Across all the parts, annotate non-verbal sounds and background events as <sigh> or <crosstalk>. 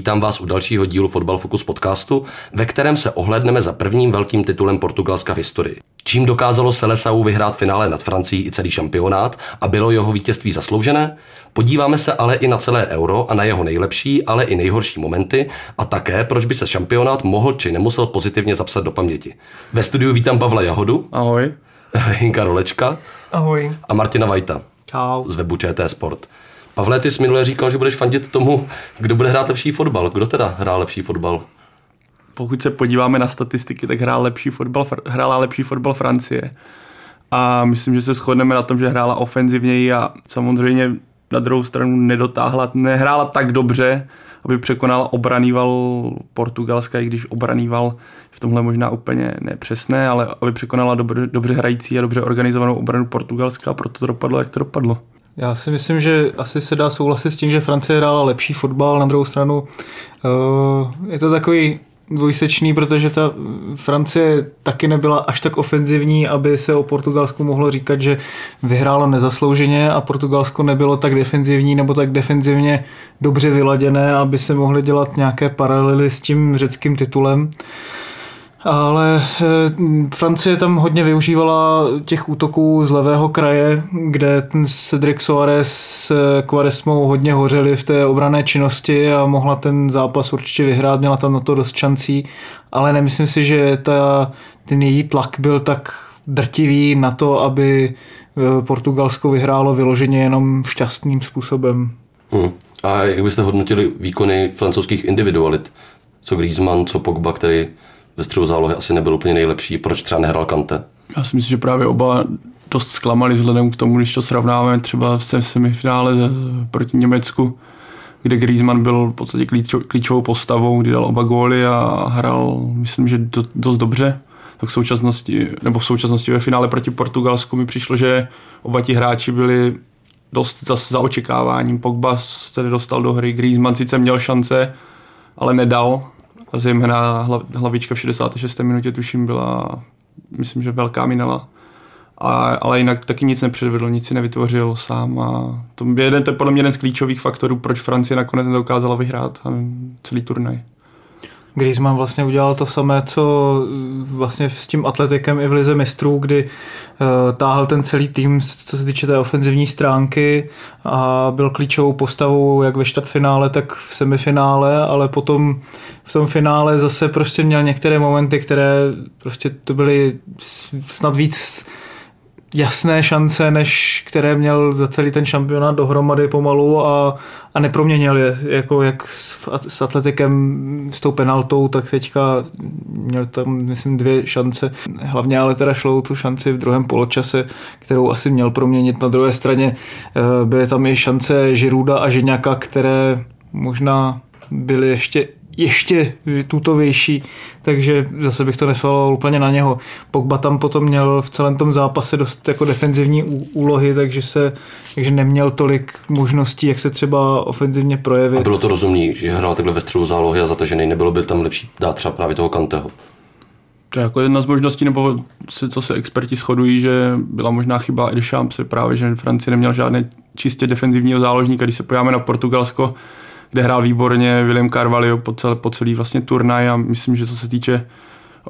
Vítám vás u dalšího dílu Fotbal Focus podcastu, ve kterém se ohledneme za prvním velkým titulem Portugalska v historii. Čím dokázalo Selesau vyhrát finále nad Francií i celý šampionát a bylo jeho vítězství zasloužené? Podíváme se ale i na celé euro a na jeho nejlepší, ale i nejhorší momenty a také, proč by se šampionát mohl či nemusel pozitivně zapsat do paměti. Ve studiu vítám Pavla Jahodu. Ahoj. <laughs> Hinka Rolečka. Ahoj. A Martina Vajta. Čau. Z webu ČT Sport. Pavle, ty jsi minule říkal, že budeš fandit tomu, kdo bude hrát lepší fotbal. Kdo teda hrál lepší fotbal? Pokud se podíváme na statistiky, tak hrál lepší fotbal, hrála lepší fotbal Francie. A myslím, že se shodneme na tom, že hrála ofenzivněji a samozřejmě na druhou stranu nedotáhla, nehrála tak dobře, aby překonala obranýval Portugalska, i když obranýval v tomhle možná úplně nepřesné, ale aby překonala dobře, dobře hrající a dobře organizovanou obranu Portugalska, proto to dopadlo, jak to dopadlo. Já si myslím, že asi se dá souhlasit s tím, že Francie hrála lepší fotbal, na druhou stranu uh, je to takový dvojsečný, protože ta Francie taky nebyla až tak ofenzivní, aby se o Portugalsku mohlo říkat, že vyhrálo nezaslouženě a Portugalsko nebylo tak defenzivní nebo tak defenzivně dobře vyladěné, aby se mohly dělat nějaké paralely s tím řeckým titulem. Ale eh, Francie tam hodně využívala těch útoků z levého kraje, kde ten Cedric Soares s Quaresmou hodně hořeli v té obrané činnosti a mohla ten zápas určitě vyhrát, měla tam na to dost šancí, ale nemyslím si, že ta, ten její tlak byl tak drtivý na to, aby eh, Portugalsko vyhrálo vyloženě jenom šťastným způsobem. Hmm. A jak byste hodnotili výkony francouzských individualit? Co Griezmann, co Pogba, který ze středu zálohy asi nebyl úplně nejlepší. Proč třeba nehrál Kante? Já si myslím, že právě oba dost zklamali vzhledem k tomu, když to srovnáme třeba v semifinále proti Německu, kde Griezmann byl v podstatě klíčovou postavou, kdy dal oba góly a hrál, myslím, že dost dobře. Tak v současnosti, nebo v současnosti ve finále proti Portugalsku mi přišlo, že oba ti hráči byli dost za, za očekáváním. Pogba se nedostal do hry, Griezmann sice měl šance, ale nedal a zejména hlavička v 66. minutě tuším byla, myslím, že velká minela. A, ale jinak taky nic nepředvedl, nic si nevytvořil sám a to je jeden, to je podle mě jeden z klíčových faktorů, proč Francie nakonec nedokázala vyhrát celý turnaj. Griezmann vlastně udělal to samé, co vlastně s tím atletikem i v lize mistrů, kdy uh, táhl ten celý tým, co se týče té ofenzivní stránky a byl klíčovou postavou jak ve čtvrtfinále, tak v semifinále, ale potom v tom finále zase prostě měl některé momenty, které prostě to byly snad víc jasné šance, než které měl za celý ten šampionát dohromady pomalu a, a neproměnil je, jako jak s, s atletikem s tou penaltou, tak teďka měl tam, myslím, dvě šance. Hlavně ale teda šlo tu šanci v druhém poločase, kterou asi měl proměnit. Na druhé straně eh, byly tam i šance Žiruda a Ženěka, které možná byly ještě ještě tutovější, takže zase bych to nesvaloval úplně na něho. Pogba tam potom měl v celém tom zápase dost jako defenzivní úlohy, takže se takže neměl tolik možností, jak se třeba ofenzivně projevit. A bylo to rozumný, že hrál takhle ve středu zálohy a zatažený, nebylo by tam lepší dát třeba právě toho Kanteho? To je jako jedna z možností, nebo se, co se experti shodují, že byla možná chyba Edchamps, právě, že Francie neměl žádné čistě defenzivního záložníka. Když se pojáme na Portugalsko, kde hrál výborně William Carvalho po, celý, po celý vlastně turnaj a myslím, že co se týče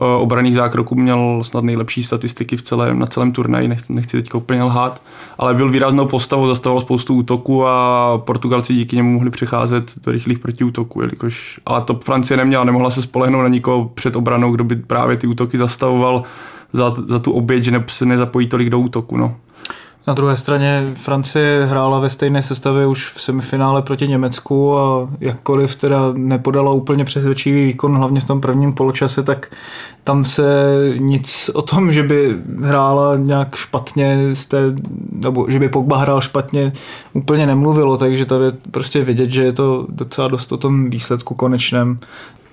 obraných zákroků měl snad nejlepší statistiky v celém, na celém turnaji, nechci, nechci teď úplně lhát, ale byl výraznou postavou, zastavoval spoustu útoků a Portugalci díky němu mohli přecházet do rychlých protiútoků, jelikož, ale to Francie neměla, nemohla se spolehnout na nikoho před obranou, kdo by právě ty útoky zastavoval za, za tu oběť, že ne, se nezapojí tolik do útoku. No. Na druhé straně Francie hrála ve stejné sestavě už v semifinále proti Německu a jakkoliv teda nepodala úplně přesvědčivý výkon, hlavně v tom prvním poločase, tak tam se nic o tom, že by hrála nějak špatně, té, nebo že by Pogba hrál špatně, úplně nemluvilo, takže to je prostě vidět, že je to docela dost o tom výsledku konečném.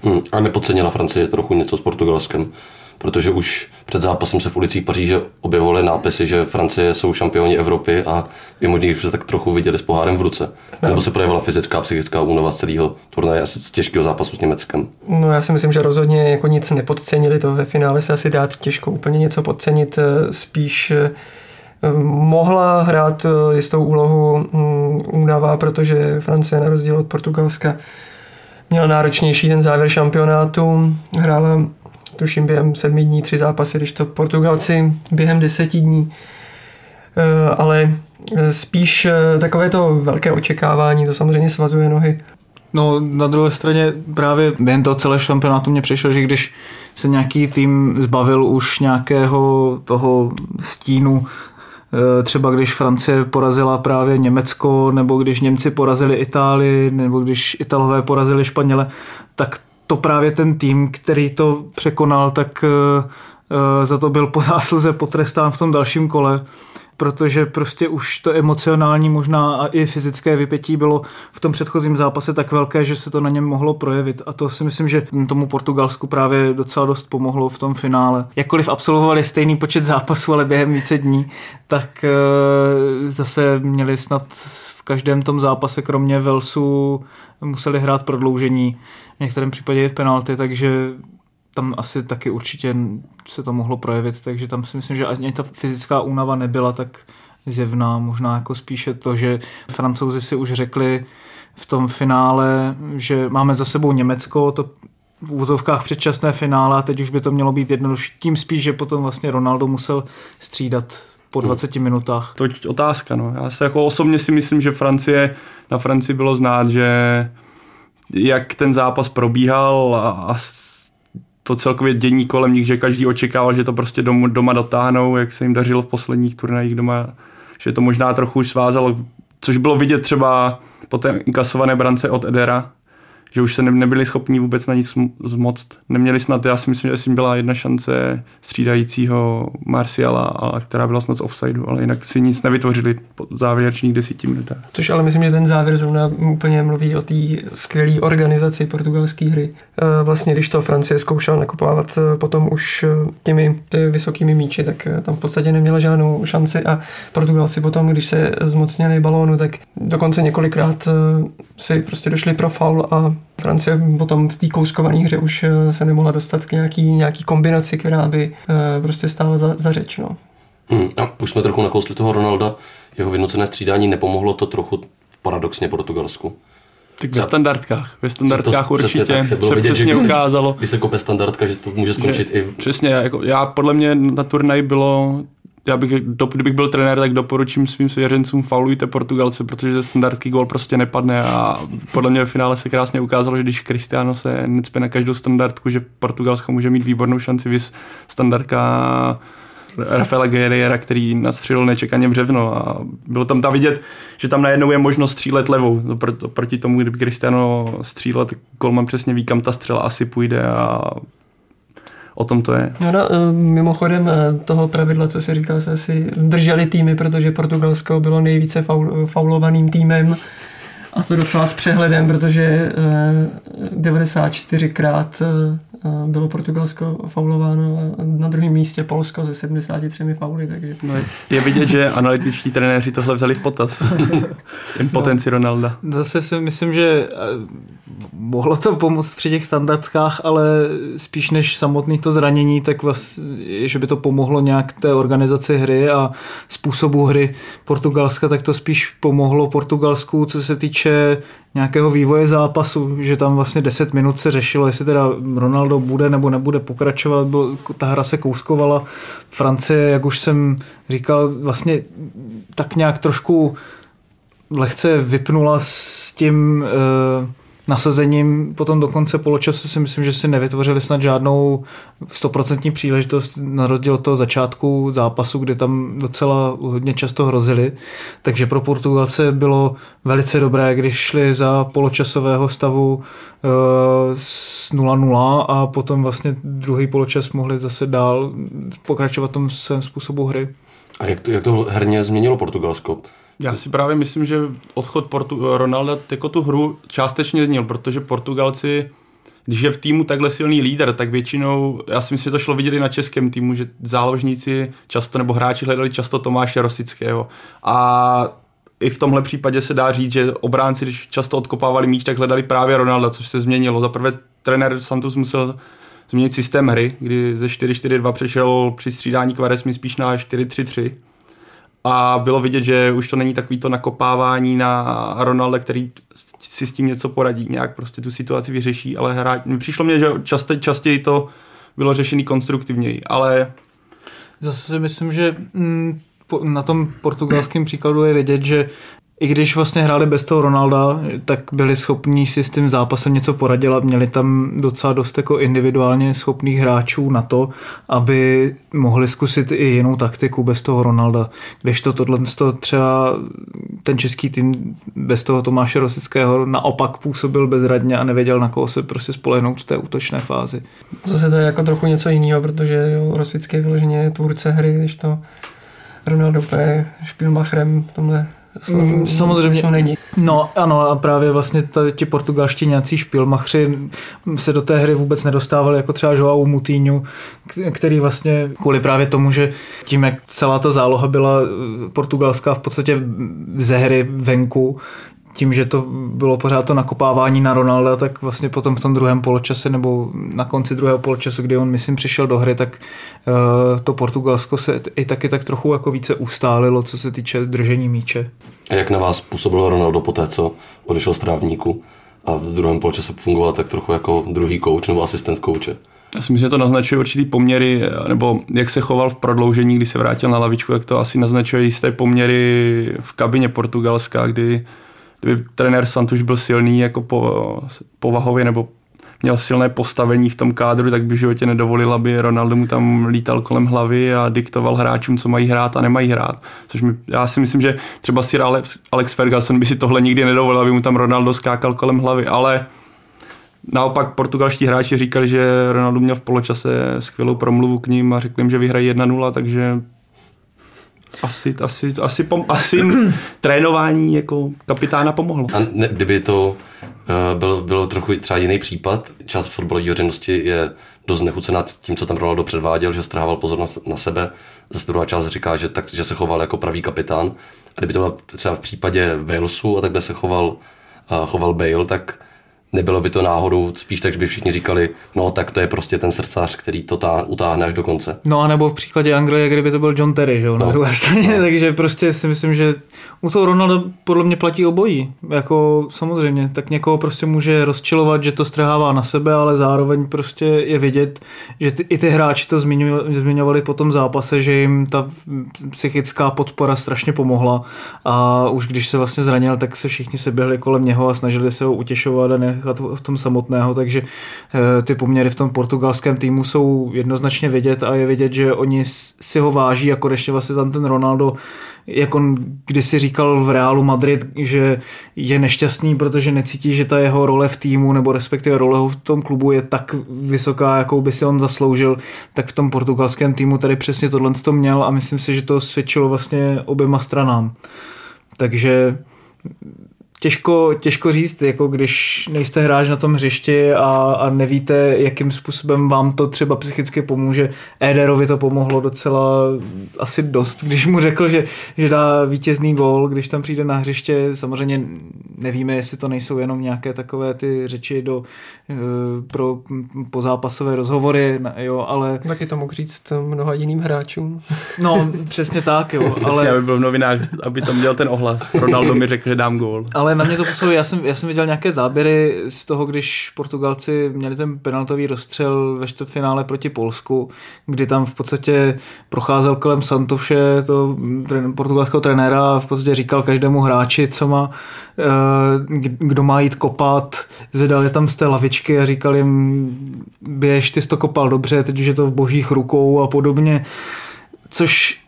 Hmm, a nepodcenila Francie trochu něco s Portugalskem protože už před zápasem se v ulicích Paříže objevovaly nápisy, že Francie jsou šampioni Evropy a je možný, že se tak trochu viděli s pohárem v ruce. Nebo se projevila fyzická, psychická únava z celého turnaje asi z těžkého zápasu s Německem. No já si myslím, že rozhodně jako nic nepodcenili, to ve finále se asi dát těžko úplně něco podcenit, spíš mohla hrát jistou úlohu mm, únava, protože Francie na rozdíl od Portugalska měla náročnější ten závěr šampionátu. Hrála tuším během sedmi dní tři zápasy, když to Portugalci během deseti dní. Ale spíš takové to velké očekávání, to samozřejmě svazuje nohy. No na druhé straně právě během toho celého šampionátu mě přišlo, že když se nějaký tým zbavil už nějakého toho stínu, třeba když Francie porazila právě Německo, nebo když Němci porazili Itálii, nebo když Italové porazili Španěle, tak to právě ten tým, který to překonal, tak e, e, za to byl po zásluze potrestán v tom dalším kole protože prostě už to emocionální možná a i fyzické vypětí bylo v tom předchozím zápase tak velké, že se to na něm mohlo projevit a to si myslím, že tomu Portugalsku právě docela dost pomohlo v tom finále. Jakkoliv absolvovali stejný počet zápasů, ale během více dní, tak e, zase měli snad každém tom zápase, kromě Velsu, museli hrát prodloužení, v některém případě i v penalty, takže tam asi taky určitě se to mohlo projevit, takže tam si myslím, že ani ta fyzická únava nebyla tak zjevná, možná jako spíše to, že francouzi si už řekli v tom finále, že máme za sebou Německo, to v úzovkách předčasné finále a teď už by to mělo být jednodušší. Tím spíš, že potom vlastně Ronaldo musel střídat po 20 hmm. minutách. To je otázka, no. Já se jako osobně si myslím, že Francie, na Francii bylo znát, že jak ten zápas probíhal a, a to celkově dění kolem nich, že každý očekával, že to prostě doma, doma dotáhnou, jak se jim dařilo v posledních turnajích doma, že to možná trochu už svázalo, což bylo vidět třeba po té inkasované brance od Edera, že už se nebyli schopni vůbec na nic zmoct. Neměli snad, já si myslím, že si byla jedna šance střídajícího Marciala, a která byla snad z offsideu, ale jinak si nic nevytvořili po závěrečných desíti minutách. Což ale myslím, že ten závěr zrovna úplně mluví o té skvělé organizaci portugalské hry. E, vlastně, když to Francie zkoušela nakupovat e, potom už e, těmi vysokými míči, tak tam v podstatě neměla žádnou šanci a Portugalci potom, když se zmocnili balónu, tak dokonce několikrát si prostě došli pro faul a Francie potom v té kouskované hře už eh, se nemohla dostat k nějaký, nějaký kombinaci, která by eh, prostě stála za, za řeč. No. Hmm, a už jsme trochu nakousli toho Ronalda, jeho vynucené střídání, nepomohlo to trochu paradoxně Portugalsku. Tak ve standardkách. Ve standardkách to, určitě přesně, tak, se vidět, přesně že ukázalo. Když se kope standardka, že to může skončit že, i... Přesně, jako já podle mě na turnaj bylo já bych, do, kdybych byl trenér, tak doporučím svým svěřencům faulujte Portugalce, protože ze standardky gol prostě nepadne a podle mě v finále se krásně ukázalo, že když Cristiano se necpe na každou standardku, že Portugalsko může mít výbornou šanci vys standardka Rafaela Guerrera, který nastřelil nečekaně břevno a bylo tam ta vidět, že tam najednou je možnost střílet levou. Proti tomu, kdyby Cristiano střílel, tak Kolman přesně ví, kam ta střela asi půjde a o tom to je. No, no, mimochodem eh, toho pravidla, co si říkal, se asi drželi týmy, protože Portugalsko bylo nejvíce faul, faulovaným týmem a to docela s přehledem, protože 94krát eh, bylo Portugalsko faulováno a na druhém místě Polsko se 73 fauly. Takže... No, je vidět, že analytičtí trenéři tohle vzali v potaz. <laughs> Impotenci no. Ronalda. Zase si myslím, že mohlo to pomoct při těch standardkách, ale spíš než samotný to zranění, tak vlastně, že by to pomohlo nějak té organizaci hry a způsobu hry Portugalska, tak to spíš pomohlo Portugalsku, co se týče nějakého vývoje zápasu, že tam vlastně 10 minut se řešilo, jestli teda Ronaldo bude nebo nebude pokračovat, byl, ta hra se kouskovala. Francie, jak už jsem říkal, vlastně tak nějak trošku lehce vypnula s tím uh, nasazením potom do konce poločasu si myslím, že si nevytvořili snad žádnou stoprocentní příležitost na rozdíl od toho začátku zápasu, kdy tam docela hodně často hrozili. Takže pro Portugalce bylo velice dobré, když šli za poločasového stavu eh, s 0-0 a potom vlastně druhý poločas mohli zase dál pokračovat tom svém způsobu hry. A jak to, jak to herně změnilo Portugalsko? Já si právě myslím, že odchod Portu- Ronalda jako tu hru částečně změnil, protože Portugalci, když je v týmu takhle silný líder, tak většinou, já si myslím, že to šlo vidět i na českém týmu, že záložníci často, nebo hráči hledali často Tomáše Rosického. A i v tomhle případě se dá říct, že obránci, když často odkopávali míč, tak hledali právě Ronalda, což se změnilo. Za prvé trenér Santos musel změnit systém hry, kdy ze 4-4-2 přešel při střídání Kvaresmi spíš na 4-3-3 a bylo vidět, že už to není takový to nakopávání na Ronalda, který si s tím něco poradí, nějak prostě tu situaci vyřeší, ale hráč, přišlo mě, že časté, častěji to bylo řešený konstruktivněji, ale Zase si myslím, že mm, na tom portugalském příkladu je vidět, že i když vlastně hráli bez toho Ronalda, tak byli schopní si s tím zápasem něco poradit a měli tam docela dost jako individuálně schopných hráčů na to, aby mohli zkusit i jinou taktiku bez toho Ronalda. Když to tohle třeba ten český tým bez toho Tomáše Rosického naopak působil bezradně a nevěděl, na koho se prostě spolehnout v té útočné fázi. Zase to je jako trochu něco jiného, protože jo, Rosický vyloženě je tvůrce hry, když to Ronaldo je špilmachrem v tomhle Mm, samozřejmě. Není. No ano a právě vlastně ti portugalští nějací špilmachři se do té hry vůbec nedostávali, jako třeba Joao Mutíňu, který vlastně kvůli právě tomu, že tím, jak celá ta záloha byla eh, portugalská v podstatě ze hry venku, tím, že to bylo pořád to nakopávání na Ronalda, tak vlastně potom v tom druhém poločase nebo na konci druhého poločasu, kdy on, myslím, přišel do hry, tak uh, to Portugalsko se i taky tak trochu jako více ustálilo, co se týče držení míče. A jak na vás působil Ronaldo po té, co odešel z trávníku a v druhém poločase fungoval tak trochu jako druhý kouč nebo asistent kouče? Já si myslím, že to naznačuje určitý poměry, nebo jak se choval v prodloužení, když se vrátil na lavičku, jak to asi naznačuje jisté poměry v kabině Portugalska, kdy kdyby trenér Santuš byl silný jako po, povahově nebo měl silné postavení v tom kádru, tak by v životě nedovolil, aby Ronaldo mu tam lítal kolem hlavy a diktoval hráčům, co mají hrát a nemají hrát. Což mi, já si myslím, že třeba si Alex, Ferguson by si tohle nikdy nedovolil, aby mu tam Ronaldo skákal kolem hlavy, ale Naopak portugalští hráči říkali, že Ronaldo měl v poločase skvělou promluvu k ním a řekli jim, že vyhrají 1-0, takže asi, asi, asi, pom, asi <clears throat> trénování jako kapitána pomohlo. A ne, kdyby to uh, bylo, bylo trochu třeba jiný případ, část fotbalové veřejnosti je dost nechucená tím, co tam Ronaldo předváděl, že strával pozornost na sebe. Zase druhá část říká, že, tak, že se choval jako pravý kapitán. A kdyby to bylo třeba v případě Walesu a takhle se choval, uh, choval Bale, tak nebylo by to náhodou, spíš tak, že by všichni říkali, no tak to je prostě ten srdcař, který to tá, utáhne až do konce. No a nebo v příkladě Anglie, kdyby to byl John Terry, že jo, no. na druhé straně, no. takže prostě si myslím, že u toho Ronalda podle mě platí obojí, jako samozřejmě, tak někoho prostě může rozčilovat, že to strhává na sebe, ale zároveň prostě je vidět, že ty, i ty hráči to zmiňovali po tom zápase, že jim ta psychická podpora strašně pomohla a už když se vlastně zranil, tak se všichni se běhli kolem něho a snažili se ho utěšovat a ne, nechat v tom samotného, takže eh, ty poměry v tom portugalském týmu jsou jednoznačně vidět a je vidět, že oni si ho váží a konečně vlastně tam ten Ronaldo jak on kdysi říkal v Reálu Madrid, že je nešťastný, protože necítí, že ta jeho role v týmu nebo respektive role v tom klubu je tak vysoká, jakou by si on zasloužil, tak v tom portugalském týmu tady přesně tohle to měl a myslím si, že to svědčilo vlastně oběma stranám. Takže těžko, těžko říct, jako když nejste hráč na tom hřišti a, a nevíte, jakým způsobem vám to třeba psychicky pomůže. Ederovi to pomohlo docela asi dost, když mu řekl, že, že dá vítězný gól, když tam přijde na hřiště. Samozřejmě nevíme, jestli to nejsou jenom nějaké takové ty řeči do, eh, pro pozápasové rozhovory, jo, ale... Taky to mohl říct mnoha jiným hráčům. <laughs> No, přesně tak, jo. <laughs> ale... aby byl v novinách, aby tam dělal ten ohlas. Ronaldo mi řekl, že dám gól. Ale na mě to působí, já jsem, já jsem viděl nějaké záběry z toho, když Portugalci měli ten penaltový rozstřel ve čtvrtfinále proti Polsku, kdy tam v podstatě procházel kolem Santoše, to portugalského trenéra a v podstatě říkal každému hráči, co má, eh, kdo má jít kopat, zvedal je tam z té lavičky a říkal jim, běž, ty jsi to kopal dobře, teď už je to v božích rukou a podobně, což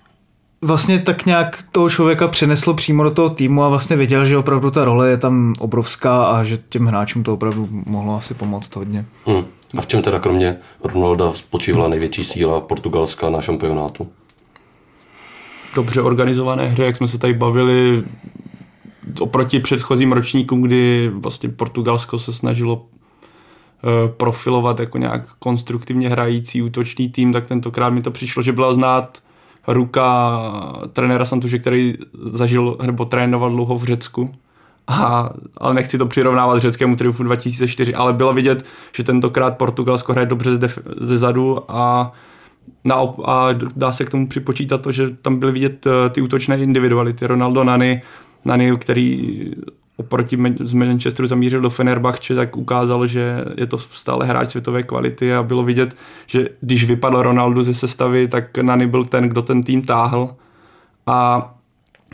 vlastně tak nějak toho člověka přeneslo přímo do toho týmu a vlastně věděl, že opravdu ta role je tam obrovská a že těm hráčům to opravdu mohlo asi pomoct hodně. Hmm. A v čem teda kromě Ronalda spočívala největší síla Portugalska na šampionátu? Dobře organizované hry, jak jsme se tady bavili, oproti předchozím ročníkům, kdy vlastně Portugalsko se snažilo eh, profilovat jako nějak konstruktivně hrající útočný tým, tak tentokrát mi to přišlo, že byla znát ruka trenéra Santuše, který zažil nebo trénoval dlouho v Řecku. A, ale nechci to přirovnávat řeckému triumfu 2004, ale bylo vidět, že tentokrát Portugalsko hraje dobře ze zadu a a dá se k tomu připočítat to, že tam byly vidět eh, ty útočné individuality. Ronaldo, Nani, Nani, který oproti z Manchesteru zamířil do Fenerbahce, tak ukázal, že je to stále hráč světové kvality a bylo vidět, že když vypadl Ronaldo ze sestavy, tak Nani byl ten, kdo ten tým táhl. A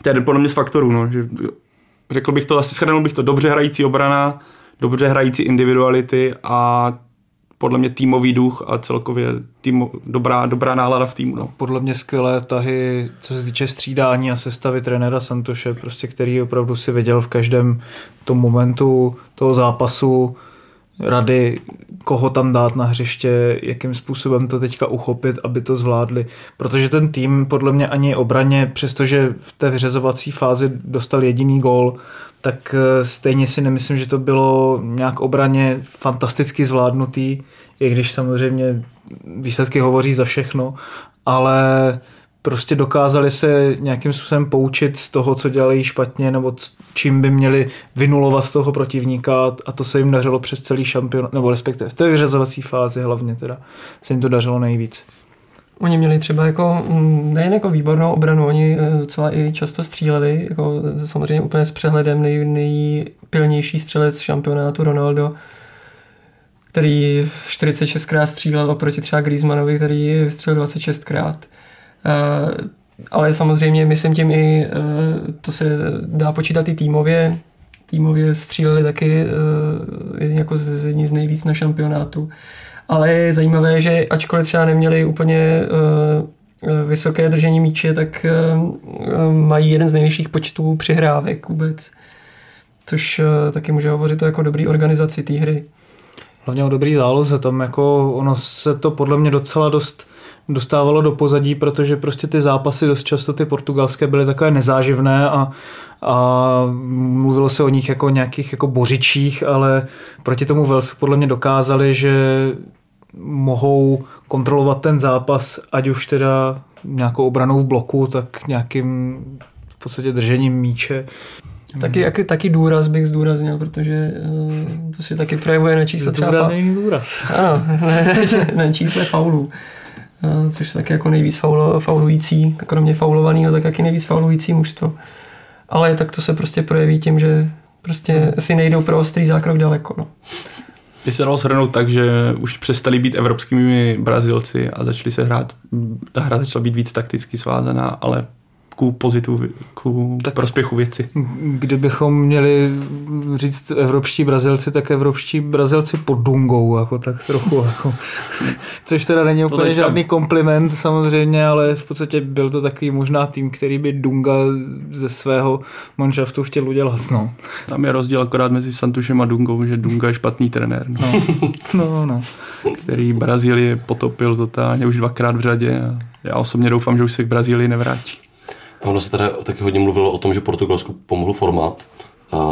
to je podle mě z faktorů, no, že řekl bych to, asi shrnul bych to, dobře hrající obrana, dobře hrající individuality a podle mě týmový duch a celkově tým, dobrá, dobrá nálada v týmu. No. Podle mě skvělé tahy, co se týče střídání a sestavy trenéra Santoše, prostě, který opravdu si viděl v každém tom momentu toho zápasu rady, koho tam dát na hřiště, jakým způsobem to teďka uchopit, aby to zvládli. Protože ten tým podle mě ani obraně, přestože v té vyřazovací fázi dostal jediný gól, tak eh, stejně si nemyslím, že to bylo nějak obraně fantasticky zvládnutý, i když samozřejmě výsledky hovoří za všechno, ale prostě dokázali se nějakým způsobem poučit z toho, co dělají špatně, nebo čím by měli vynulovat toho protivníka a to se jim dařilo přes celý šampion, nebo respektive v té vyřazovací fázi hlavně teda se jim to dařilo nejvíc. Oni měli třeba jako, mm, nejen jako výbornou obranu, oni eh, docela i často stříleli, jako samozřejmě úplně s přehledem nej, nejpilnější střelec šampionátu Ronaldo, který 46krát střílel oproti třeba Griezmannovi, který střelil 26krát. Eh, ale samozřejmě myslím tím i, eh, to se dá počítat i týmově, týmově stříleli taky jako z, jední z nejvíc na šampionátu ale je zajímavé, že ačkoliv třeba neměli úplně uh, vysoké držení míče, tak uh, mají jeden z nejvyšších počtů přihrávek vůbec. Což taky může hovořit o jako dobrý organizaci té hry. Hlavně o dobrý záloze, tam jako ono se to podle mě docela dost dostávalo do pozadí, protože prostě ty zápasy dost často ty portugalské byly takové nezáživné a, a mluvilo se o nich jako nějakých jako bořičích, ale proti tomu Walesu podle mě dokázali, že mohou kontrolovat ten zápas, ať už teda nějakou obranou v bloku, tak nějakým v podstatě držením míče. Taky, jak, taky důraz bych zdůraznil, protože uh, to si taky projevuje na čísle třeba... Zdůrazněný důraz. Ano, <laughs> na čísle faulů. Uh, což je taky jako nejvíc faulo, faulující, kromě faulovaného, tak taky nejvíc faulující mužstvo. Ale tak to se prostě projeví tím, že prostě si nejdou pro ostrý zákrok daleko. No by se dalo shrnout tak, že už přestali být evropskými Brazilci a začali se hrát, ta hra začala být víc takticky svázaná, ale ku pozitu, ku tak prospěchu věci. Kdybychom měli říct evropští Brazilci, tak evropští Brazilci pod Dungou, jako tak trochu. Jako. Což teda není úplně žádný kompliment samozřejmě, ale v podstatě byl to takový možná tým, který by Dunga ze svého manšaftu chtěl udělat. No. Tam je rozdíl akorát mezi Santušem a Dungou, že Dunga je špatný trenér. No, no, no. Který Brazílii potopil totálně už dvakrát v řadě a já osobně doufám, že už se k Brazílii nevrátí. Ono se tady taky hodně mluvilo o tom, že Portugalsku pomohl formát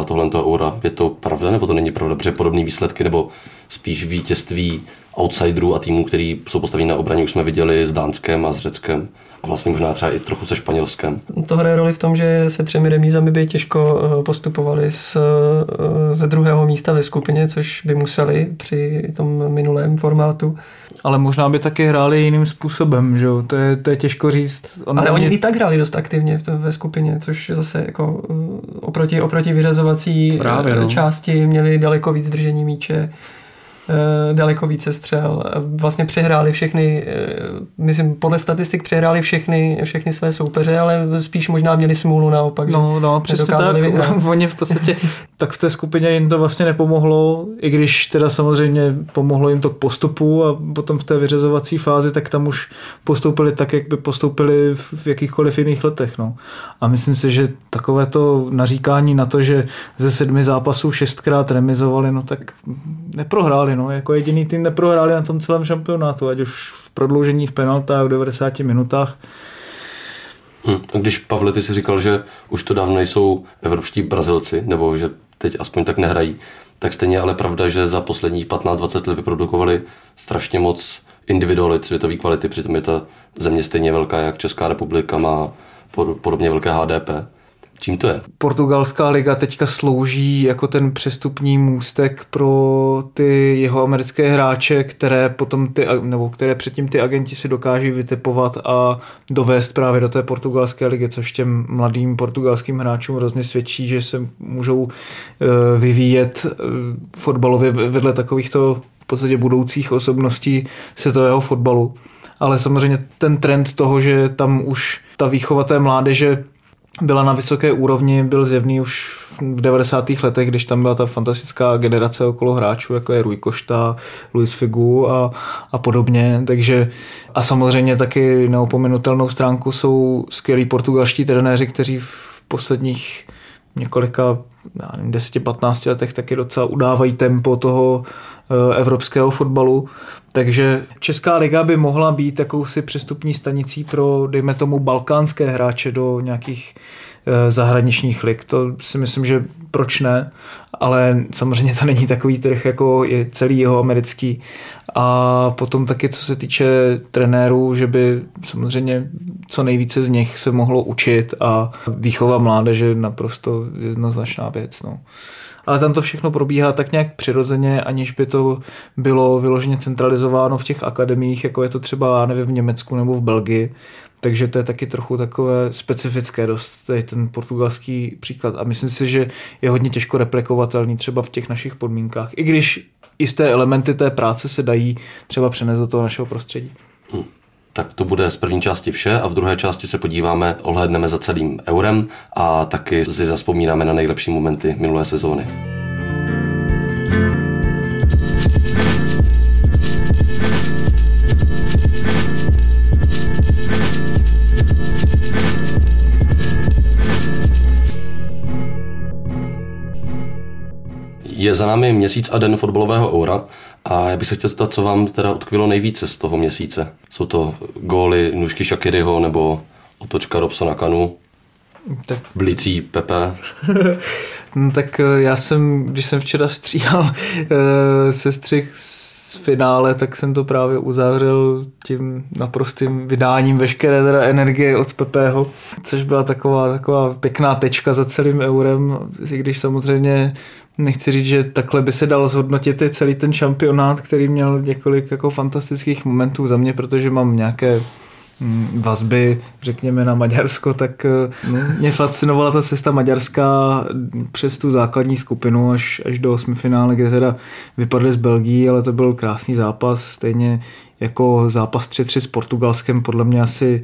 tohle to eura. Je to pravda nebo to není pravda? Protože podobné výsledky nebo spíš vítězství outsiderů a týmů, který jsou postavení na obraně, už jsme viděli s Dánskem a s Řeckem a vlastně možná třeba i trochu se Španělskem. To hraje roli v tom, že se třemi remízami by těžko eh, postupovali z, eh, ze druhého místa ve skupině, což by museli při tom minulém formátu. Ale možná by taky hráli jiným způsobem, že jo? To je, to je těžko říct. Ono Ale oni i tak hráli dost aktivně v to, ve skupině, což zase jako eh, oproti, oproti vyřazovací Právě, no. části měli daleko víc držení míče Eh, daleko více střel. Vlastně přehráli všechny, eh, myslím, podle statistik přehráli všechny, všechny své soupeře, ale spíš možná měli smůlu naopak. No, no, přesně tak. Vyhrát. <laughs> Oni v podstatě, tak v té skupině jim to vlastně nepomohlo, i když teda samozřejmě pomohlo jim to k postupu a potom v té vyřazovací fázi, tak tam už postoupili tak, jak by postoupili v jakýchkoliv jiných letech. No. A myslím si, že takové to naříkání na to, že ze sedmi zápasů šestkrát remizovali, no tak neprohráli no, jako jediný tým neprohráli na tom celém šampionátu, ať už v prodloužení v penaltách v 90 minutách. Hm. Když Pavle, ty si říkal, že už to dávno nejsou evropští Brazilci, nebo že teď aspoň tak nehrají, tak stejně ale pravda, že za posledních 15-20 let vyprodukovali strašně moc individualit světové kvality, přitom je ta země stejně velká, jak Česká republika má podobně velké HDP. Čím to je? Portugalská liga teďka slouží jako ten přestupní můstek pro ty jeho americké hráče, které potom ty, nebo které předtím ty agenti si dokáží vytipovat a dovést právě do té portugalské ligy, což těm mladým portugalským hráčům hrozně svědčí, že se můžou eh, vyvíjet eh, fotbalově vedle takovýchto v podstatě budoucích osobností světového fotbalu. Ale samozřejmě ten trend toho, že tam už ta výchova té mládeže byla na vysoké úrovni, byl zjevný už v 90. letech, když tam byla ta fantastická generace okolo hráčů, jako je Rui Košta, Luis Figu a, a podobně. Takže a samozřejmě taky neopomenutelnou stránku jsou skvělí portugalští trenéři, kteří v posledních několika, 10-15 letech taky docela udávají tempo toho evropského fotbalu. Takže Česká liga by mohla být jakousi přestupní stanicí pro, dejme tomu, balkánské hráče do nějakých eh, zahraničních lig. To si myslím, že proč ne, ale samozřejmě to není takový trh, jako je celý jeho americký. A potom taky, co se týče trenérů, že by samozřejmě co nejvíce z nich se mohlo učit a výchova mládeže naprosto jednoznačná věc. No ale tam to všechno probíhá tak nějak přirozeně, aniž by to bylo vyloženě centralizováno v těch akademiích, jako je to třeba, nevím, v Německu nebo v Belgii. Takže to je taky trochu takové specifické dost, tady ten portugalský příklad. A myslím si, že je hodně těžko replikovatelný třeba v těch našich podmínkách. I když jisté elementy té práce se dají třeba přenést do toho našeho prostředí. Hm. Tak to bude z první části vše a v druhé části se podíváme, ohledneme za celým eurem a taky si zaspomínáme na nejlepší momenty minulé sezóny. Je za námi měsíc a den fotbalového eura a já bych se chtěl zeptat, co vám teda odkvilo nejvíce z toho měsíce. Jsou to góly Nušky Šakiryho nebo otočka Robsona Kanu? Tak. Blicí Pepe? <laughs> no, tak eh, já jsem, když jsem včera stříhal uh, sestřih z finále, tak jsem to právě uzavřel tím naprostým vydáním veškeré teda energie od Pepeho, což byla taková, taková pěkná tečka za celým eurem, i když samozřejmě nechci říct, že takhle by se dal zhodnotit i celý ten šampionát, který měl několik jako fantastických momentů za mě, protože mám nějaké mm, vazby, řekněme, na Maďarsko, tak no, mě fascinovala ta cesta maďarská přes tu základní skupinu až, až do osmifinále, kde teda vypadly z Belgii, ale to byl krásný zápas, stejně jako zápas 3-3 s Portugalskem, podle mě asi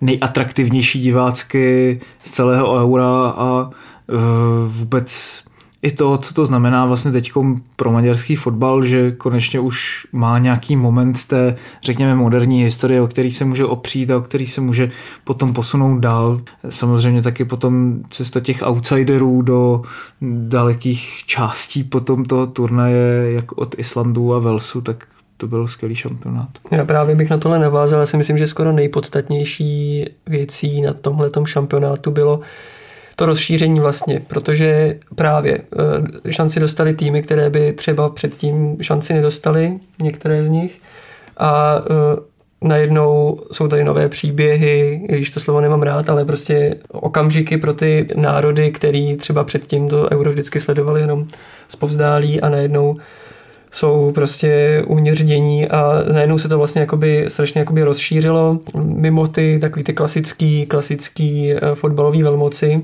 nejatraktivnější divácky z celého eura a uh, vůbec i to, co to znamená vlastně teď pro maďarský fotbal, že konečně už má nějaký moment z té, řekněme, moderní historie, o který se může opřít a o který se může potom posunout dál. Samozřejmě taky potom cesta těch outsiderů do dalekých částí potom toho turnaje, jak od Islandu a Velsu, tak to byl skvělý šampionát. Já právě bych na tohle navázal, já si myslím, že skoro nejpodstatnější věcí na tomhle šampionátu bylo, to rozšíření vlastně, protože právě eh, šanci dostali týmy, které by třeba předtím šanci nedostali, některé z nich. A eh, najednou jsou tady nové příběhy, když to slovo nemám rád, ale prostě okamžiky pro ty národy, který třeba předtím to euro vždycky sledovali jenom z povzdálí a najednou jsou prostě uvnitř dění a najednou se to vlastně jakoby, strašně jakoby rozšířilo mimo ty takový ty klasický, klasický eh, fotbalový velmoci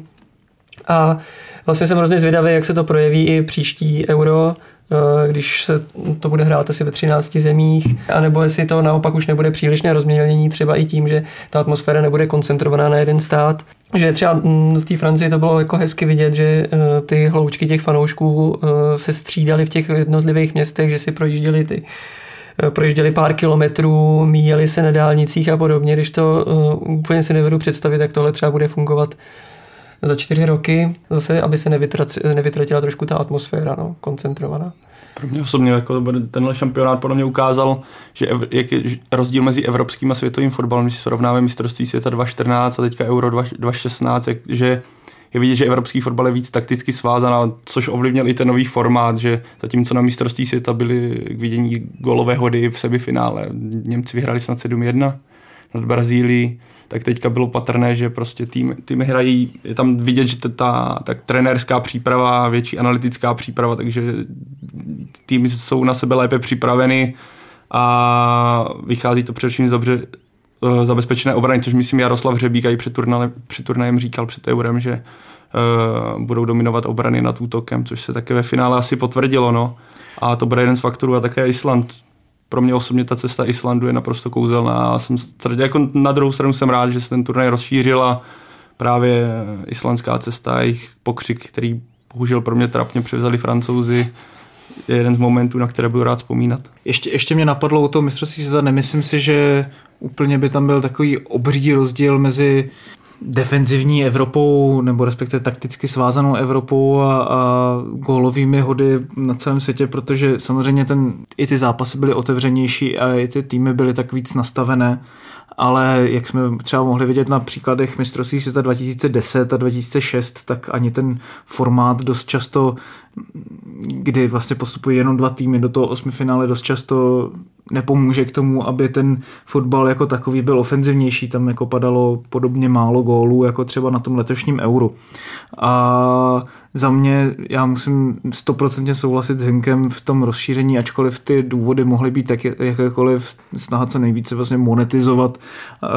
a vlastně jsem hrozně zvědavý, jak se to projeví i příští euro, eh, když se to bude hrát asi ve 13 zemích, anebo jestli to naopak už nebude přílišné rozmělnění, třeba i tím, že ta atmosféra nebude koncentrovaná na jeden stát. Že třeba v té Francii to bylo jako hezky vidět, že eh, ty hloučky těch fanoušků eh, se střídaly v těch jednotlivých městech, že si projížděli ty projížděli pár kilometrů, míjeli se na dálnicích a podobně, když to úplně si nevedu představit, jak tohle třeba bude fungovat za čtyři roky, zase, aby se nevytratila trošku ta atmosféra no, koncentrovaná. Pro mě osobně jako tenhle šampionát podle mě ukázal, že ev, jak je rozdíl mezi evropským a světovým fotbalem, když srovnáme mistrovství světa 2014 a teďka Euro 2016, že je vidět, že evropský fotbal je víc takticky svázaný, což ovlivnil i ten nový formát, že zatímco na mistrovství světa byly k vidění golové hody v semifinále, Němci vyhráli snad 7-1 nad Brazílií, tak teďka bylo patrné, že prostě tým, týmy hrají, je tam vidět, že ta tak trenérská příprava, větší analytická příprava, takže týmy jsou na sebe lépe připraveny a vychází to především z dobře uh, zabezpečené obrany, což myslím Jaroslav Řebík i před, turnajem, před turnajem říkal před eurem, že uh, budou dominovat obrany nad útokem, což se také ve finále asi potvrdilo. No. A to bude jeden z faktorů a také Island. Pro mě osobně ta cesta Islandu je naprosto kouzelná a jsem jako na druhou stranu jsem rád, že se ten turnaj rozšířil a právě islandská cesta, jejich pokřik, který bohužel pro mě trapně převzali francouzi, je jeden z momentů, na které budu rád vzpomínat. Ještě, ještě mě napadlo u toho mistrovství světa, nemyslím si, že úplně by tam byl takový obří rozdíl mezi defenzivní Evropou, nebo respektive takticky svázanou Evropou a, a gólovými hody na celém světě, protože samozřejmě ten, i ty zápasy byly otevřenější a i ty týmy byly tak víc nastavené. Ale jak jsme třeba mohli vidět na příkladech mistrovství světa 2010 a 2006, tak ani ten formát dost často, kdy vlastně postupují jenom dva týmy do toho osmifinále, dost často nepomůže k tomu, aby ten fotbal jako takový byl ofenzivnější. Tam jako padalo podobně málo gólů, jako třeba na tom letošním euru. A za mě, já musím stoprocentně souhlasit s Hinkem v tom rozšíření, ačkoliv ty důvody mohly být tak jakékoliv snaha co nejvíce vlastně monetizovat uh,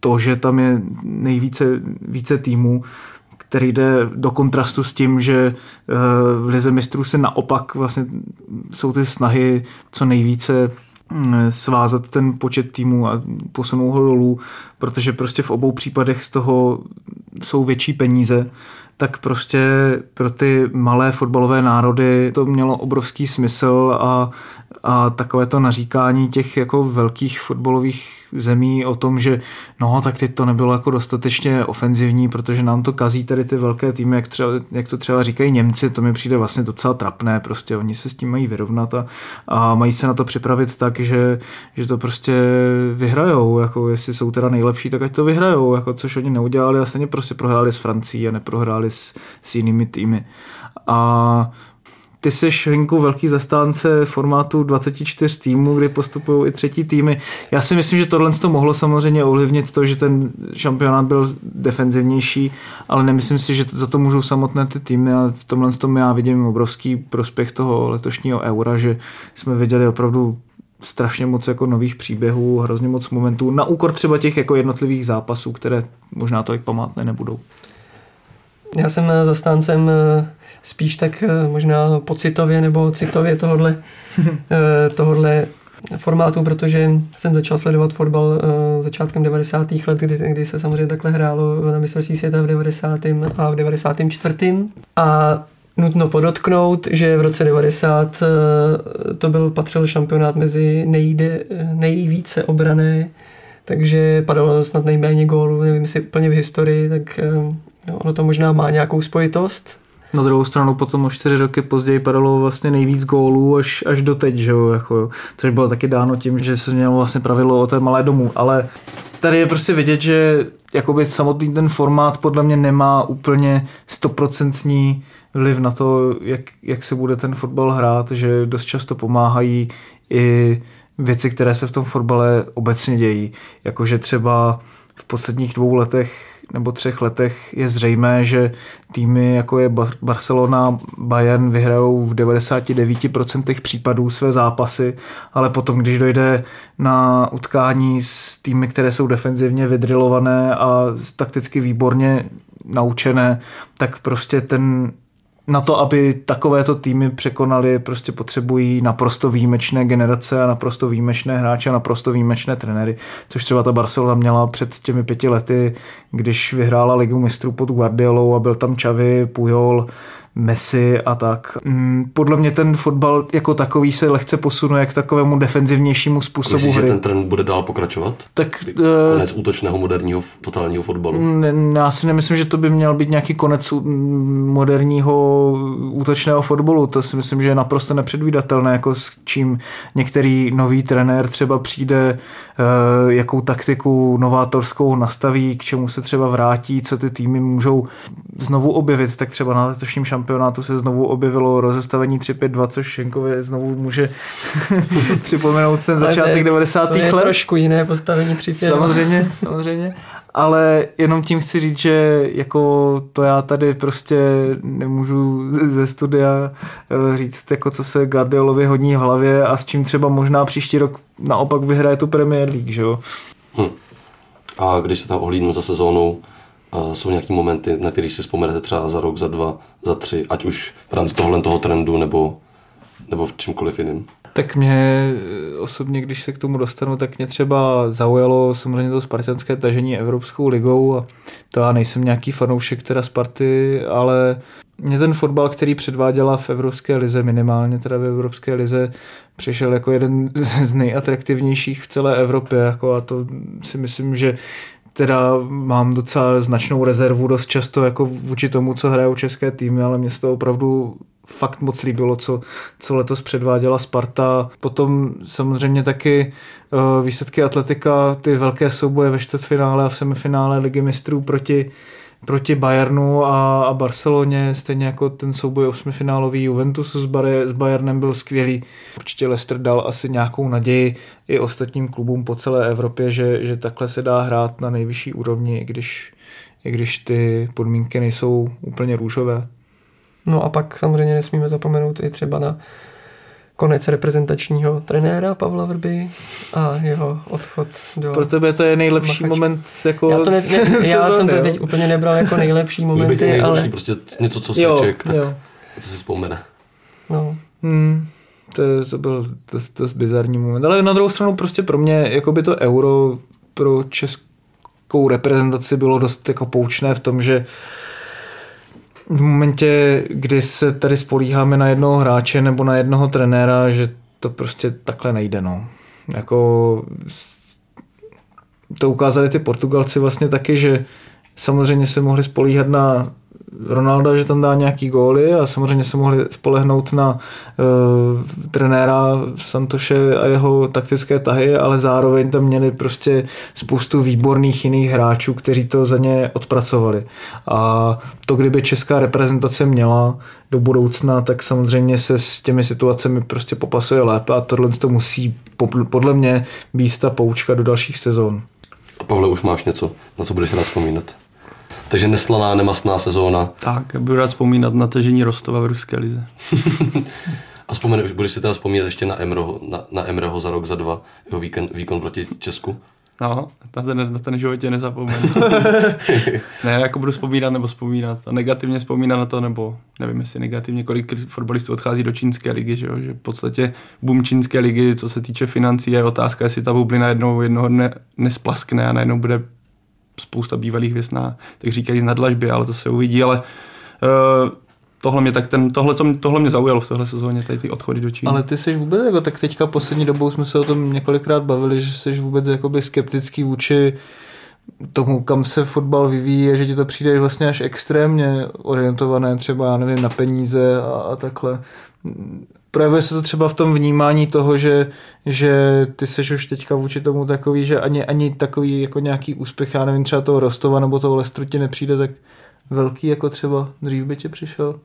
to, že tam je nejvíce více týmů, který jde do kontrastu s tím, že eh, v Lize mistrů se naopak vlastně jsou ty snahy co nejvíce hm, svázat ten počet týmů a posunout ho dolů, protože prostě v obou případech z toho jsou větší peníze tak prostě pro ty malé fotbalové národy to mělo obrovský smysl a, a takové to naříkání těch jako velkých fotbalových zemí o tom, že no tak teď to nebylo jako dostatečně ofenzivní, protože nám to kazí tady ty velké týmy, jak, třeba, jak to třeba říkají Němci, to mi přijde vlastně docela trapné, prostě oni se s tím mají vyrovnat a, a mají se na to připravit tak, že, že to prostě vyhrajou, jako jestli jsou teda nejlepší, tak ať to vyhrajou, jako což oni neudělali a stejně prostě prohráli s Francií a neprohráli s, s jinými týmy. A ty jsi Hinku velký zastánce formátu 24 týmů, kdy postupují i třetí týmy. Já si myslím, že tohle to mohlo samozřejmě ovlivnit to, že ten šampionát byl defenzivnější, ale nemyslím si, že za to můžou samotné ty týmy a v tomhle tom já vidím obrovský prospěch toho letošního eura, že jsme viděli opravdu strašně moc jako nových příběhů, hrozně moc momentů, na úkor třeba těch jako jednotlivých zápasů, které možná tolik památné nebudou. Já jsem zastáncem eh, spíš tak eh, možná pocitově nebo citově tohodle, <laughs> eh, tohodle formátu, protože jsem začal sledovat fotbal začátkem 90. let, kdy, kdy se samozřejmě takhle hrálo na mistrovství světa v 90. a v 94. A nutno podotknout, že v roce 90 to byl patřil šampionát mezi nejde, nejvíce obrané, takže padalo snad nejméně gólů, nevím jestli úplně v historii, tak No, ono to možná má nějakou spojitost. Na druhou stranu potom o čtyři roky později padalo vlastně nejvíc gólů až, až do teď, že jo, jako, což bylo taky dáno tím, že se mělo vlastně pravidlo o té malé domu, ale tady je prostě vidět, že jakoby samotný ten formát podle mě nemá úplně stoprocentní vliv na to, jak, jak se bude ten fotbal hrát, že dost často pomáhají i věci, které se v tom fotbale obecně dějí, jakože třeba v posledních dvou letech nebo třech letech je zřejmé, že týmy jako je Barcelona, Bayern vyhrajou v 99% případů své zápasy, ale potom, když dojde na utkání s týmy, které jsou defenzivně vydrilované a takticky výborně naučené, tak prostě ten na to, aby takovéto týmy překonali, prostě potřebují naprosto výjimečné generace a naprosto výjimečné hráče a naprosto výjimečné trenéry, což třeba ta Barcelona měla před těmi pěti lety, když vyhrála ligu mistrů pod Guardiolou a byl tam Xavi, Puyol, Messi a tak. Mm, podle mě ten fotbal jako takový se lehce posunuje k takovému defenzivnějšímu způsobu Myslíš, hry. že ten trend bude dál pokračovat? Tak, konec uh, útočného moderního totálního fotbalu? Ne, já si nemyslím, že to by měl být nějaký konec moderního útočného fotbalu. To si myslím, že je naprosto nepředvídatelné, jako s čím některý nový trenér třeba přijde, uh, jakou taktiku novátorskou nastaví, k čemu se třeba vrátí, co ty týmy můžou znovu objevit, tak třeba na letošním šampionátu šampionátu se znovu objevilo rozestavení 3-5-2, což Šenkovi znovu může <laughs> připomenout ten začátek 90. to je let. trošku jiné postavení 3 Samozřejmě, samozřejmě. Ale jenom tím chci říct, že jako to já tady prostě nemůžu ze studia eh, říct, jako co se Guardiolovi hodní v hlavě a s čím třeba možná příští rok naopak vyhraje tu Premier League, že jo? Hm. A když se tam ohlídnu za sezónou, a jsou nějaký momenty, na který si vzpomenete třeba za rok, za dva, za tři, ať už v rámci tohohle toho trendu nebo, nebo v čemkoliv jiným. Tak mě osobně, když se k tomu dostanu, tak mě třeba zaujalo samozřejmě to spartanské tažení Evropskou ligou a to já nejsem nějaký fanoušek teda Sparty, ale mě ten fotbal, který předváděla v Evropské lize, minimálně teda v Evropské lize, přišel jako jeden z nejatraktivnějších v celé Evropě jako a to si myslím, že teda mám docela značnou rezervu dost často jako vůči tomu, co hrajou české týmy, ale mě se to opravdu fakt moc líbilo, co, co letos předváděla Sparta. Potom samozřejmě taky uh, výsledky atletika, ty velké souboje ve čtvrtfinále a v semifinále ligy mistrů proti proti Bayernu a, a Barceloně, stejně jako ten souboj osmifinálový Juventusu s, Bar- s Bayernem byl skvělý. Určitě Leicester dal asi nějakou naději i ostatním klubům po celé Evropě, že, že takhle se dá hrát na nejvyšší úrovni, i když, i když ty podmínky nejsou úplně růžové. No a pak samozřejmě nesmíme zapomenout i třeba na konec reprezentačního trenéra Pavla Vrby a jeho odchod do... Pro tebe to je nejlepší Machač. moment jako Já, to ne, ne, <laughs> já sezóny, jsem to jo? teď úplně nebral jako <laughs> nejlepší Může být i momenty, nejhorší, ale prostě něco, co se Jo, ček, tak jo. co si vzpomene. no, Hmm, to, to byl dost, dost bizarní moment. Ale na druhou stranu prostě pro mě, jako by to euro pro českou reprezentaci bylo dost jako poučné v tom, že v momentě, kdy se tady spolíháme na jednoho hráče nebo na jednoho trenéra, že to prostě takhle nejde, no. Jako to ukázali ty Portugalci vlastně taky, že samozřejmě se mohli spolíhat na Ronalda, že tam dá nějaký góly a samozřejmě se mohli spolehnout na uh, trenéra Santoše a jeho taktické tahy, ale zároveň tam měli prostě spoustu výborných jiných hráčů, kteří to za ně odpracovali. A to, kdyby česká reprezentace měla do budoucna, tak samozřejmě se s těmi situacemi prostě popasuje lépe a tohle to musí po- podle mě být ta poučka do dalších sezon. A Pavle, už máš něco, na co budeš rád vzpomínat? Takže neslaná, nemastná sezóna. Tak, budu rád vzpomínat na tažení Rostova v ruské lize. <laughs> A vzpomeneš, budeš si teda vzpomínat ještě na Emroho, na, na Emreho za rok, za dva, jeho výkon, výkon proti Česku? No, na ten, na ten životě nezapomenu. <laughs> ne, jako budu vzpomínat nebo vzpomínat. A negativně vzpomínat na to, nebo nevím, jestli negativně, kolik fotbalistů odchází do čínské ligy, že, jo? že v podstatě boom čínské ligy, co se týče financí, je otázka, jestli ta bublina jednou jednoho dne nesplaskne a najednou bude spousta bývalých na, tak říkají z nadlažby, ale to se uvidí, ale uh, tohle mě tak ten, tohle, co mě, tohle mě zaujalo v téhle sezóně, tady ty odchody do Číny. Ale ty jsi vůbec, jako tak teďka poslední dobou jsme se o tom několikrát bavili, že jsi vůbec jakoby skeptický vůči tomu, kam se fotbal vyvíjí a že ti to přijde vlastně až extrémně orientované třeba, já nevím, na peníze a, a takhle. Projevuje se to třeba v tom vnímání toho, že, že ty seš už teďka vůči tomu takový, že ani, ani takový jako nějaký úspěch, já nevím, třeba toho Rostova nebo toho Lestru ti nepřijde tak velký, jako třeba dřív by ti přišel.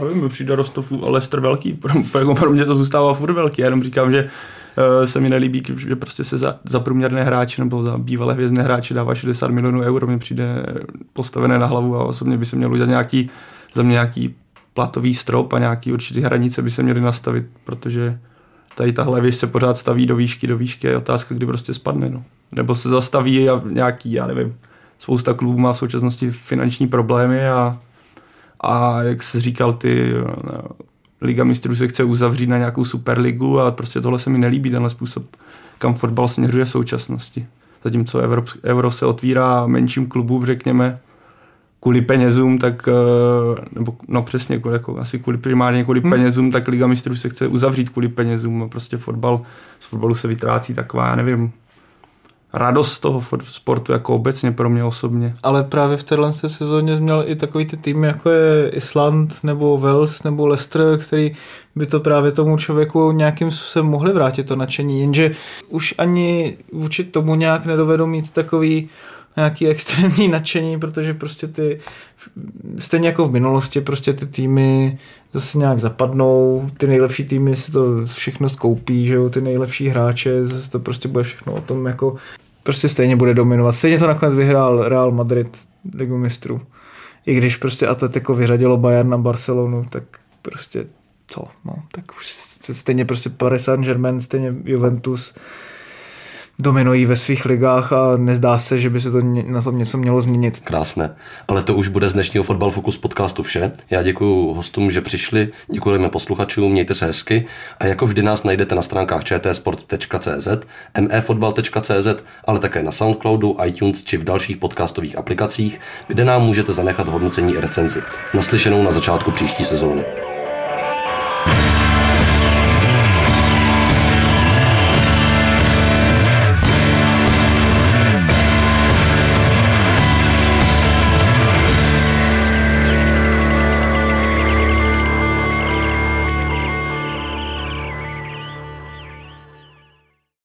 Nevím, mi přijde Rostov a Leicester velký, pro, jako pro mě to zůstává furt velký, já jenom říkám, že uh, se mi nelíbí, že prostě se za, za průměrné hráče nebo za bývalé hvězdné hráče dává 60 milionů euro, mi přijde postavené na hlavu a osobně by se měl udělat nějaký, za mě nějaký platový strop a nějaký určitý hranice by se měly nastavit, protože tady tahle věž se pořád staví do výšky, do výšky je otázka, kdy prostě spadne, no. Nebo se zastaví a nějaký, já nevím, spousta klubů má v současnosti finanční problémy a a jak se říkal, ty no, Liga mistrů se chce uzavřít na nějakou superligu a prostě tohle se mi nelíbí, tenhle způsob, kam fotbal směřuje v současnosti. Zatímco Euro, Euro se otvírá menším klubům, řekněme, kvůli penězům, tak, eh, nebo no přesně, kvůli, jako, asi kvůli primárně kvůli hmm. penězům, tak Liga mistrů se chce uzavřít kvůli penězům a prostě fotbal, z fotbalu se vytrácí taková, já nevím, radost z toho sportu jako obecně pro mě osobně. Ale právě v téhle té sezóně jsi měl i takový ty týmy, jako je Island nebo Wales nebo Leicester, který by to právě tomu člověku nějakým způsobem mohli vrátit to nadšení, jenže už ani vůči tomu nějak nedovedou mít takový nějaký extrémní nadšení, protože prostě ty, stejně jako v minulosti, prostě ty týmy zase nějak zapadnou, ty nejlepší týmy si to všechno skoupí, že jo, ty nejlepší hráče, zase to prostě bude všechno o tom jako, prostě stejně bude dominovat. Stejně to nakonec vyhrál Real Madrid ligu mistrů. I když prostě Atletico vyřadilo Bayern na Barcelonu, tak prostě co, no, tak už stejně prostě Paris Saint-Germain, stejně Juventus, dominují ve svých ligách a nezdá se, že by se to na tom něco mělo změnit. Krásné. Ale to už bude z dnešního Fotbal Focus podcastu vše. Já děkuji hostům, že přišli, děkujeme posluchačům, mějte se hezky a jako vždy nás najdete na stránkách čtsport.cz, mefotbal.cz, ale také na Soundcloudu, iTunes či v dalších podcastových aplikacích, kde nám můžete zanechat hodnocení i recenzi. Naslyšenou na začátku příští sezóny.